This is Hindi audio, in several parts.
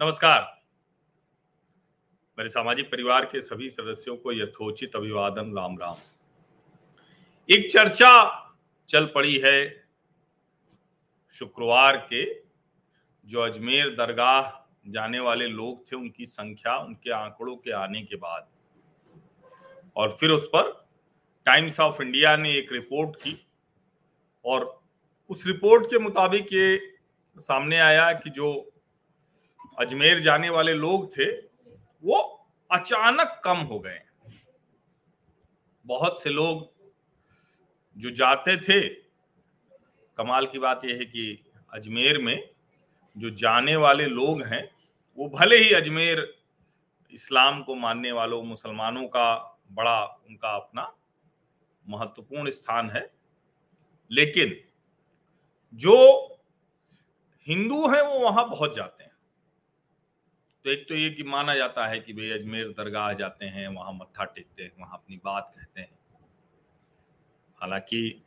नमस्कार। मेरे सामाजिक परिवार के सभी सदस्यों को यथोचित अभिवादन, राम राम। एक चर्चा चल पड़ी है शुक्रवार के, जो अजमेर दरगाह जाने वाले लोग थे, उनकी संख्या, उनके आंकड़ों के आने के बाद। और फिर उस पर टाइम्स ऑफ़ इंडिया ने एक रिपोर्ट की और उस रिपोर्ट के मुताबिक ये सामने आया कि जो अजमेर जाने वाले लोग थे, वो अचानक कम हो गए। बहुत से लोग जो जाते थे, कमाल की बात यह है कि अजमेर में जो जाने वाले लोग हैं, वो भले ही अजमेर इस्लाम को मानने वालों, मुसलमानों का बड़ा, उनका अपना महत्वपूर्ण स्थान है, लेकिन जो हिंदू हैं, वो वहाँ बहुत जाते हैं। तो एक तो ये कि माना जाता है कि भाई अजमेर दरगाह जाते हैं, वहाँ मत्था टेकते हैं, वहाँ अपनी बात कहते हैं। हालाँकि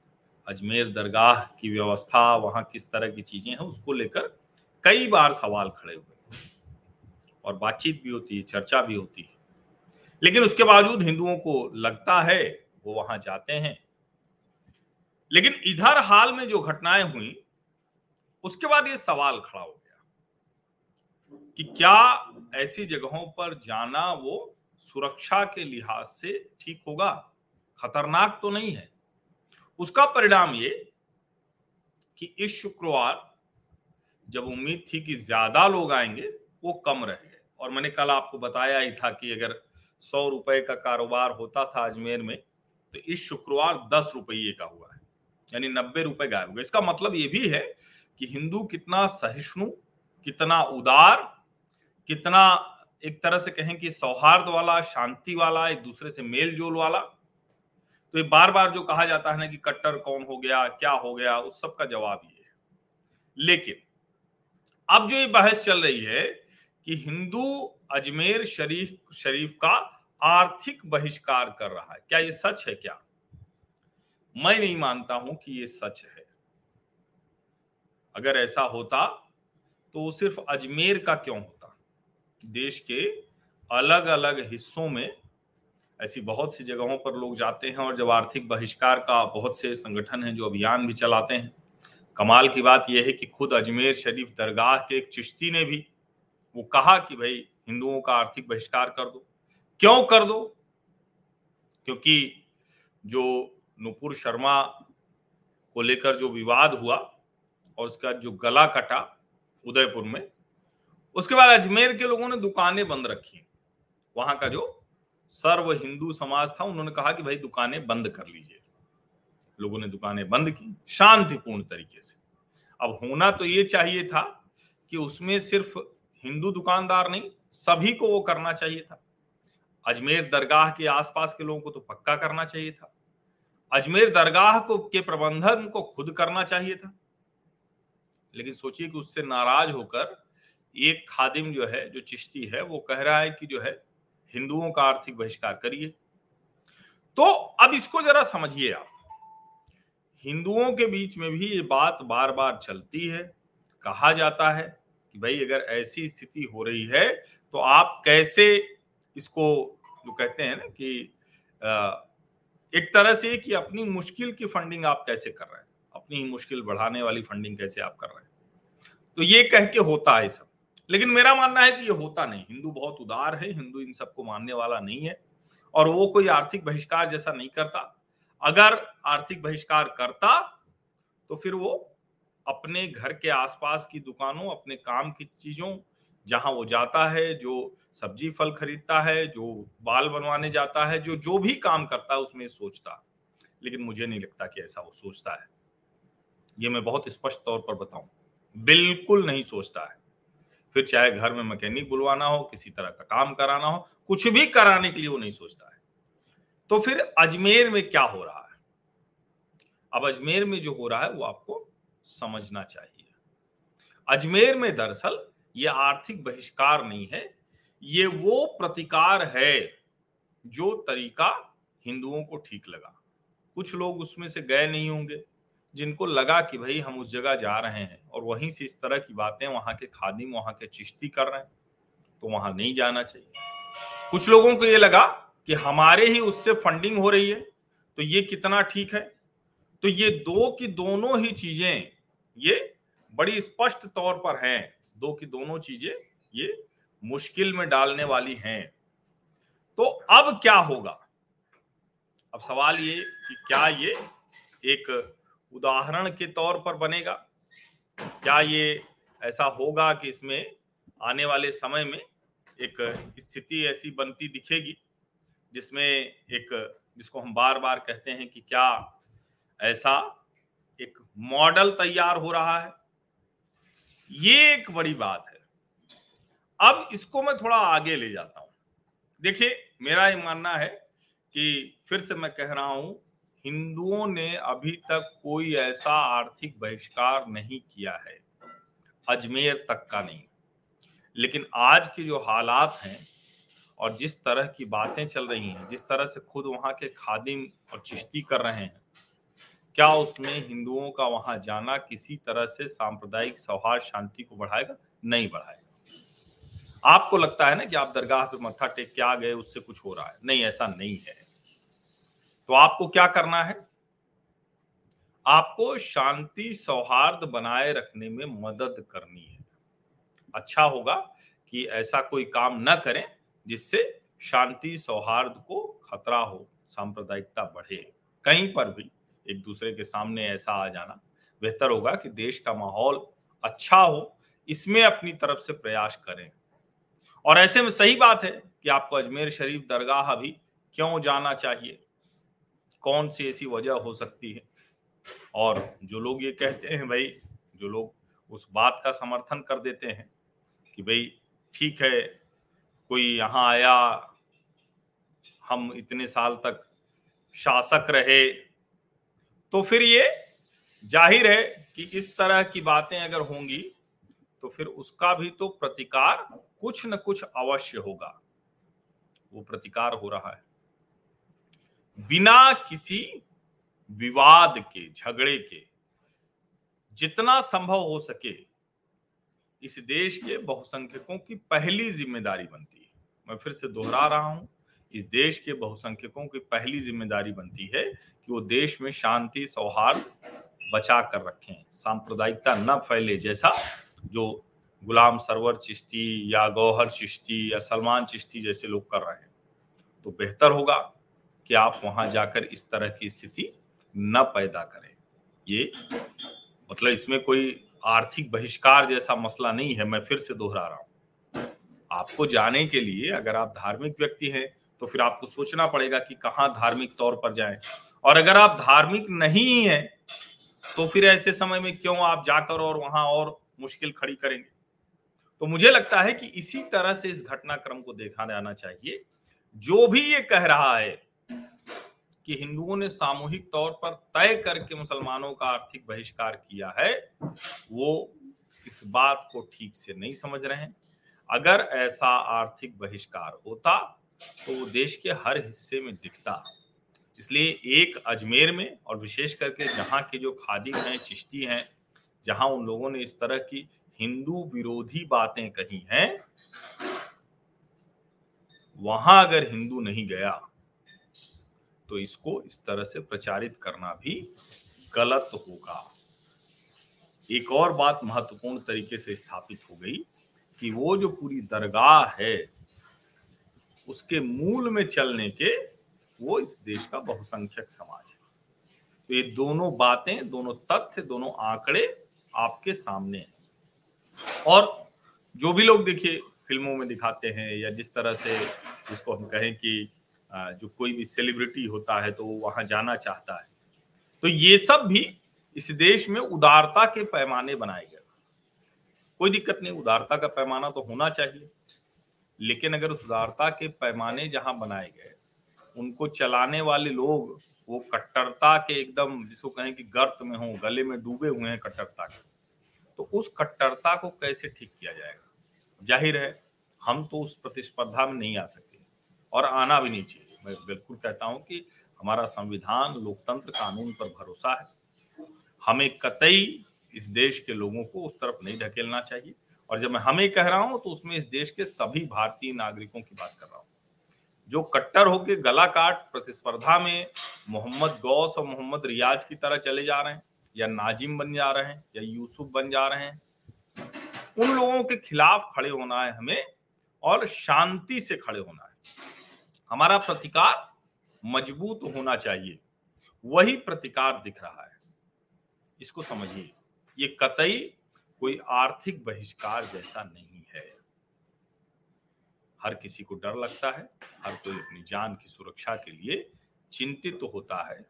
अजमेर दरगाह की व्यवस्था, वहाँ किस तरह की चीज़ें हैं, उसको लेकर कई बार सवाल खड़े हुए और बातचीत भी होती है, चर्चा भी होती है। लेकिन उसके बावजूद हिंदुओं को लगता है, वो वहाँ जाते हैं। लेकिन इधर हाल में जो घटनाएँ हुई, उसके बाद ये सवाल खड़ा हो कि क्या ऐसी जगहों पर जाना वो सुरक्षा के लिहाज से ठीक होगा? खतरनाक तो नहीं है। उसका परिणाम ये कि इस शुक्रवार जब उम्मीद थी कि ज़्यादा लोग आएँगे, वो कम रह गए। और मैंने कल आपको बताया ही था कि अगर सौ रुपए का कारोबार होता था अजमेर में तो इस शुक्रवार दस रुपये का हुआ है, यानी नब्बे रुपए गायब हो गए। इसका मतलब ये भी है कि हिंदू कितना सहिष्णु, कितना उदार कितना एक तरह से कहें कि सौहार्द वाला, शांति वाला, एक दूसरे से मेल जोल वाला। तो ये बार बार जो कहा जाता है ना कि कट्टर कौन हो गया, क्या हो गया, उस सब का जवाब ये है। लेकिन, अब जो ये बहस चल रही है कि हिंदू अजमेर शरीफ शरीफ का आर्थिक बहिष्कार कर रहा है, क्या ये सच है क्या? मैं नहीं मानता हूँ कि ये सच है। अगर ऐसा होता तो सिर्फ़ अजमेर का क्यों होता? देश के अलग अलग हिस्सों में ऐसी बहुत सी जगहों पर लोग जाते हैं और जब आर्थिक बहिष्कार का बहुत से संगठन हैं जो अभियान भी चलाते हैं, कमाल की बात यह है कि खुद अजमेर शरीफ दरगाह के एक चिश्ती ने भी वो कहा कि भाई, हिंदुओं का आर्थिक बहिष्कार कर दो। क्यों कर दो? क्योंकि जो नुपुर शर्मा को लेकर जो विवाद हुआ और उसका जो गला कटा उदयपुर में उसके बाद अजमेर के लोगों ने दुकानें बंद रखी वहाँ का जो सर्व हिंदू समाज था, उन्होंने कहा कि भाई दुकानें बंद कर लीजिए। लोगों ने दुकानें बंद की, शांतिपूर्ण तरीके से। अब होना तो ये चाहिए था कि उसमें सिर्फ़ हिंदू दुकानदार नहीं, सभी को वो करना चाहिए था। अजमेर दरगाह के आसपास के लोगों को तो पक्का करना चाहिए था। अजमेर दरगाह को, के प्रबंधन को खुद करना चाहिए था। लेकिन सोचिए कि उससे नाराज़ होकर एक खादिम जो है, जो चिश्ती है, वो कह रहा है कि जो है, हिंदुओं का आर्थिक बहिष्कार करिए। तो अब इसको जरा समझिए आप। हिंदुओं के बीच में भी ये बात बार बार चलती है, कहा जाता है कि भाई अगर ऐसी स्थिति हो रही है तो आप कैसे इसको जो कहते हैं ना कि एक तरह से कि अपनी मुश्किल की फंडिंग आप कैसे कर रहे हैं? अपनी मुश्किल बढ़ाने वाली फंडिंग कैसे आप कर रहे हैं? तो ये कह के होता है सब। लेकिन मेरा मानना है कि ये होता नहीं। हिंदू बहुत उदार है, हिंदू इन सबको मानने वाला नहीं है, और वो कोई आर्थिक बहिष्कार जैसा नहीं करता। अगर आर्थिक बहिष्कार करता तो फिर वो अपने घर के आसपास की दुकानों, अपने काम की चीज़ों, जहाँ वो जाता है, जो सब्ज़ी फल खरीदता है, जो बाल बनवाने जाता है, जो जो भी काम करता है, उसमें सोचता। लेकिन मुझे नहीं लगता कि ऐसा वो सोचता है। ये मैं बहुत स्पष्ट तौर पर बताऊँ। बिल्कुल नहीं सोचता है। फिर चाहे घर में मैकेनिक बुलवाना हो, किसी तरह का काम कराना हो, कुछ भी कराने के लिए वो नहीं सोचता है। तो फिर अजमेर में क्या हो रहा है? अब अजमेर में जो हो रहा है, वो आपको समझना चाहिए। अजमेर में दरअसल ये आर्थिक बहिष्कार नहीं है, ये वो प्रतिकार है जो तरीका हिंदुओं को ठीक लगा। कुछ लोग उसमें से गए नहीं होंगे। जिनको लगा कि भाई हम उस जगह जा रहे हैं और वहीं से इस तरह की बातें, वहाँ के खादिम, वहाँ के चिश्ती कर रहे हैं तो वहाँ नहीं जाना चाहिए। कुछ लोगों को ये लगा कि हमारे ही उससे फंडिंग हो रही है तो ये कितना ठीक है? तो ये दो की दोनों ही चीज़ें ये बड़ी स्पष्ट तौर पर हैं। दो की दोनों चीज़ें ये मुश्किल में डालने वाली हैं। तो अब क्या होगा? अब सवाल ये कि क्या ये एक उदाहरण के तौर पर बनेगा। क्या ये ऐसा होगा कि इसमें आने वाले समय में एक स्थिति ऐसी बनती दिखेगी, जिसमें एक, जिसको हम बार बार कहते हैं कि क्या ऐसा एक मॉडल तैयार हो रहा है? ये एक बड़ी बात है। अब इसको मैं थोड़ा आगे ले जाता हूँ। देखिए, मेरा ये मानना है कि फिर से मैं कह रहा हूँ हिंदुओं ने अभी तक कोई ऐसा आर्थिक बहिष्कार नहीं किया है, अजमेर तक का नहीं। लेकिन आज के जो हालात हैं और जिस तरह की बातें चल रही हैं, जिस तरह से खुद वहाँ के खादिम और चिश्ती कर रहे हैं, क्या उसमें हिंदुओं का वहाँ जाना किसी तरह से सांप्रदायिक सौहार्द, शांति को बढ़ाएगा? नहीं बढ़ाएगा। आपको लगता है ना कि आप दरगाह पे मत्था टेक के आ गए, उससे कुछ हो रहा है? नहीं, ऐसा नहीं है। तो आपको क्या करना है? आपको शांति सौहार्द बनाए रखने में मदद करनी है। अच्छा होगा कि ऐसा कोई काम न करें जिससे शांति सौहार्द को खतरा हो, सांप्रदायिकता बढ़े। कहीं पर भी एक दूसरे के सामने ऐसा आ जाना बेहतर होगा कि देश का माहौल अच्छा हो, इसमें अपनी तरफ़ से प्रयास करें। और ऐसे में सही बात है कि आपको अजमेर शरीफ दरगाह अभी क्यों जाना चाहिए? कौन सी ऐसी वजह हो सकती है? और जो लोग ये कहते हैं, भाई, जो लोग उस बात का समर्थन कर देते हैं कि भाई, ठीक है, कोई यहाँ आया, हम इतने साल तक शासक रहे तो फिर ये ज़ाहिर है कि इस तरह की बातें अगर होंगी तो फिर उसका भी तो प्रतिकार कुछ न कुछ अवश्य होगा। वो प्रतिकार हो रहा है। बिना किसी विवाद के, झगड़े के, जितना संभव हो सके, इस देश के बहुसंख्यकों की पहली ज़िम्मेदारी बनती है। मैं फिर से दोहरा रहा हूँ, इस देश के बहुसंख्यकों की पहली ज़िम्मेदारी बनती है कि वो देश में शांति, सौहार्द बचा कर रखें, सांप्रदायिकता न फैले, जैसा जो गुलाम सरवर चिश्ती या गौहर चिश्ती या सलमान चिश्ती जैसे लोग कर रहे हैं। तो बेहतर होगा कि आप वहाँ जाकर इस तरह की स्थिति न पैदा करें। ये मतलब इसमें कोई आर्थिक बहिष्कार जैसा मसला नहीं है, मैं फिर से दोहरा रहा हूँ। आपको जाने के लिए अगर आप धार्मिक व्यक्ति हैं तो फिर आपको सोचना पड़ेगा कि कहाँ धार्मिक तौर पर जाएँ। और अगर आप धार्मिक नहीं हैं तो फिर ऐसे समय में क्यों आप जाकर और वहाँ और मुश्किल खड़ी करेंगे? तो मुझे लगता है कि इसी तरह से इस घटनाक्रम को देखा जाना चाहिए। जो भी ये कह रहा है कि हिंदुओं ने सामूहिक तौर पर तय करके मुसलमानों का आर्थिक बहिष्कार किया है, वो इस बात को ठीक से नहीं समझ रहे हैं। अगर ऐसा आर्थिक बहिष्कार होता तो वो देश के हर हिस्से में दिखता। इसलिए एक अजमेर में और विशेष करके जहाँ के जो खादी हैं, चिश्ती हैं, जहाँ उन लोगों ने इस तरह की हिंदू विरोधी बातें कही हैं, वहाँ अगर हिंदू नहीं गया तो इसको इस तरह से प्रचारित करना भी गलत होगा। एक और बात महत्वपूर्ण तरीके से स्थापित हो गई कि वो जो पूरी दरगाह है, उसके मूल में चलने के वो इस देश का बहुसंख्यक समाज है। तो ये दोनों बातें, दोनों तथ्य, दोनों आंकड़े आपके सामने हैं। और जो भी लोग देखिए, फ़िल्मों में दिखाते हैं या जिस तरह से जिसको हम कहें कि जो कोई भी सेलिब्रिटी होता है तो वो वहाँ जाना चाहता है। तो ये सब भी इस देश में उदारता के पैमाने बनाए गए। कोई दिक्कत नहीं, उदारता का पैमाना तो होना चाहिए। लेकिन अगर उस उदारता के पैमाने जहाँ बनाए गए, उनको चलाने वाले लोग वो कट्टरता के एकदम जिसको कहें कि गर्त में हो, गले में डूबे हुए हैं कट्टरता के तो उस कट्टरता को कैसे ठीक किया जाएगा? ज़ाहिर है, हम तो उस प्रतिस्पर्धा में नहीं आ सकते। और आना भी नहीं चाहिए। मैं बिल्कुल कहता हूँ कि हमारा संविधान, लोकतंत्र, कानून पर भरोसा है। हमें कतई इस देश के लोगों को उस तरफ़ नहीं ढकेलना चाहिए। और जब मैं हमें कह रहा हूँ तो उसमें इस देश के सभी भारतीय नागरिकों की बात कर रहा हूँ। जो कट्टर होके गला काट प्रतिस्पर्धा में मोहम्मद गौस और मोहम्मद रियाज की तरह चले जा रहे हैं, या नाजिम बन जा रहे हैं, या यूसुफ बन जा रहे हैं, उन लोगों के खिलाफ खड़े होना है हमें और शांति से खड़े होना है। हमारा प्रतिकार मज़बूत होना चाहिए। वही प्रतिकार दिख रहा है। इसको समझिए, ये कतई कोई आर्थिक बहिष्कार जैसा नहीं है। हर किसी को डर लगता है, हर कोई अपनी जान की सुरक्षा के लिए चिंतित तो होता है।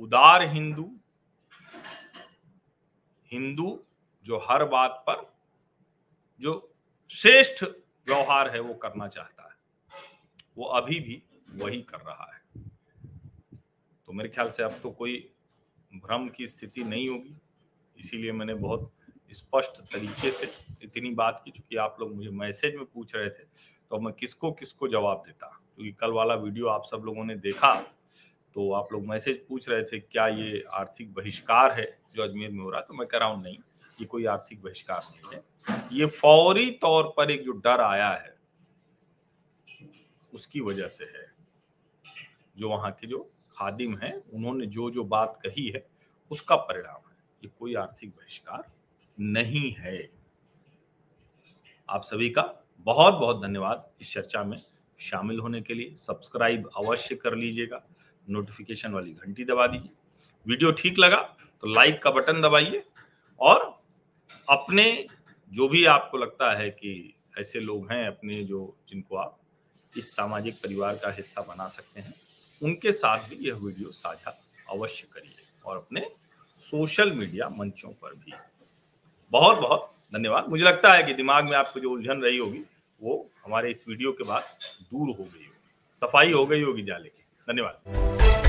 उदार हिंदू हिंदू जो हर बात पर जो श्रेष्ठ व्यवहार है वो करना चाहता वो अभी भी वही कर रहा है। तो मेरे ख्याल से अब तो कोई भ्रम की स्थिति नहीं होगी। इसीलिए मैंने बहुत स्पष्ट तरीके से इतनी बात की, चूँकि आप लोग मुझे मैसेज में पूछ रहे थे तो मैं किसको किसको जवाब देता? क्योंकि कल वाला वीडियो आप सब लोगों ने देखा तो आप लोग मैसेज पूछ रहे थे, क्या ये आर्थिक बहिष्कार है जो अजमेर में हो रहा है? तो मैं कह रहा हूँ, नहीं, ये कोई आर्थिक बहिष्कार नहीं है। ये फौरी तौर पर एक जो डर आया है उसकी वजह से है। जो वहाँ के जो खादिम है, उन्होंने जो जो बात कही है, उसका परिणाम है। ये कोई आर्थिक बहिष्कार नहीं है। आप सभी का बहुत बहुत धन्यवाद इस चर्चा में शामिल होने के लिए। सब्सक्राइब अवश्य कर लीजिएगा। नोटिफिकेशन वाली घंटी दबा दीजिए। वीडियो ठीक लगा तो लाइक का बटन दबाइए और अपने जो भी आपको लगता है कि ऐसे लोग हैं, अपने जो जिनको आप इस सामाजिक परिवार का हिस्सा बना सकते हैं। उनके साथ भी यह वीडियो साझा अवश्य करिए और अपने सोशल मीडिया मंचों पर भी। बहुत बहुत धन्यवाद। मुझे लगता है कि दिमाग में आपको जो उलझन रही होगी, वो हमारे इस वीडियो के बाद दूर हो गई होगी। सफ़ाई हो गई होगी जाले की। धन्यवाद।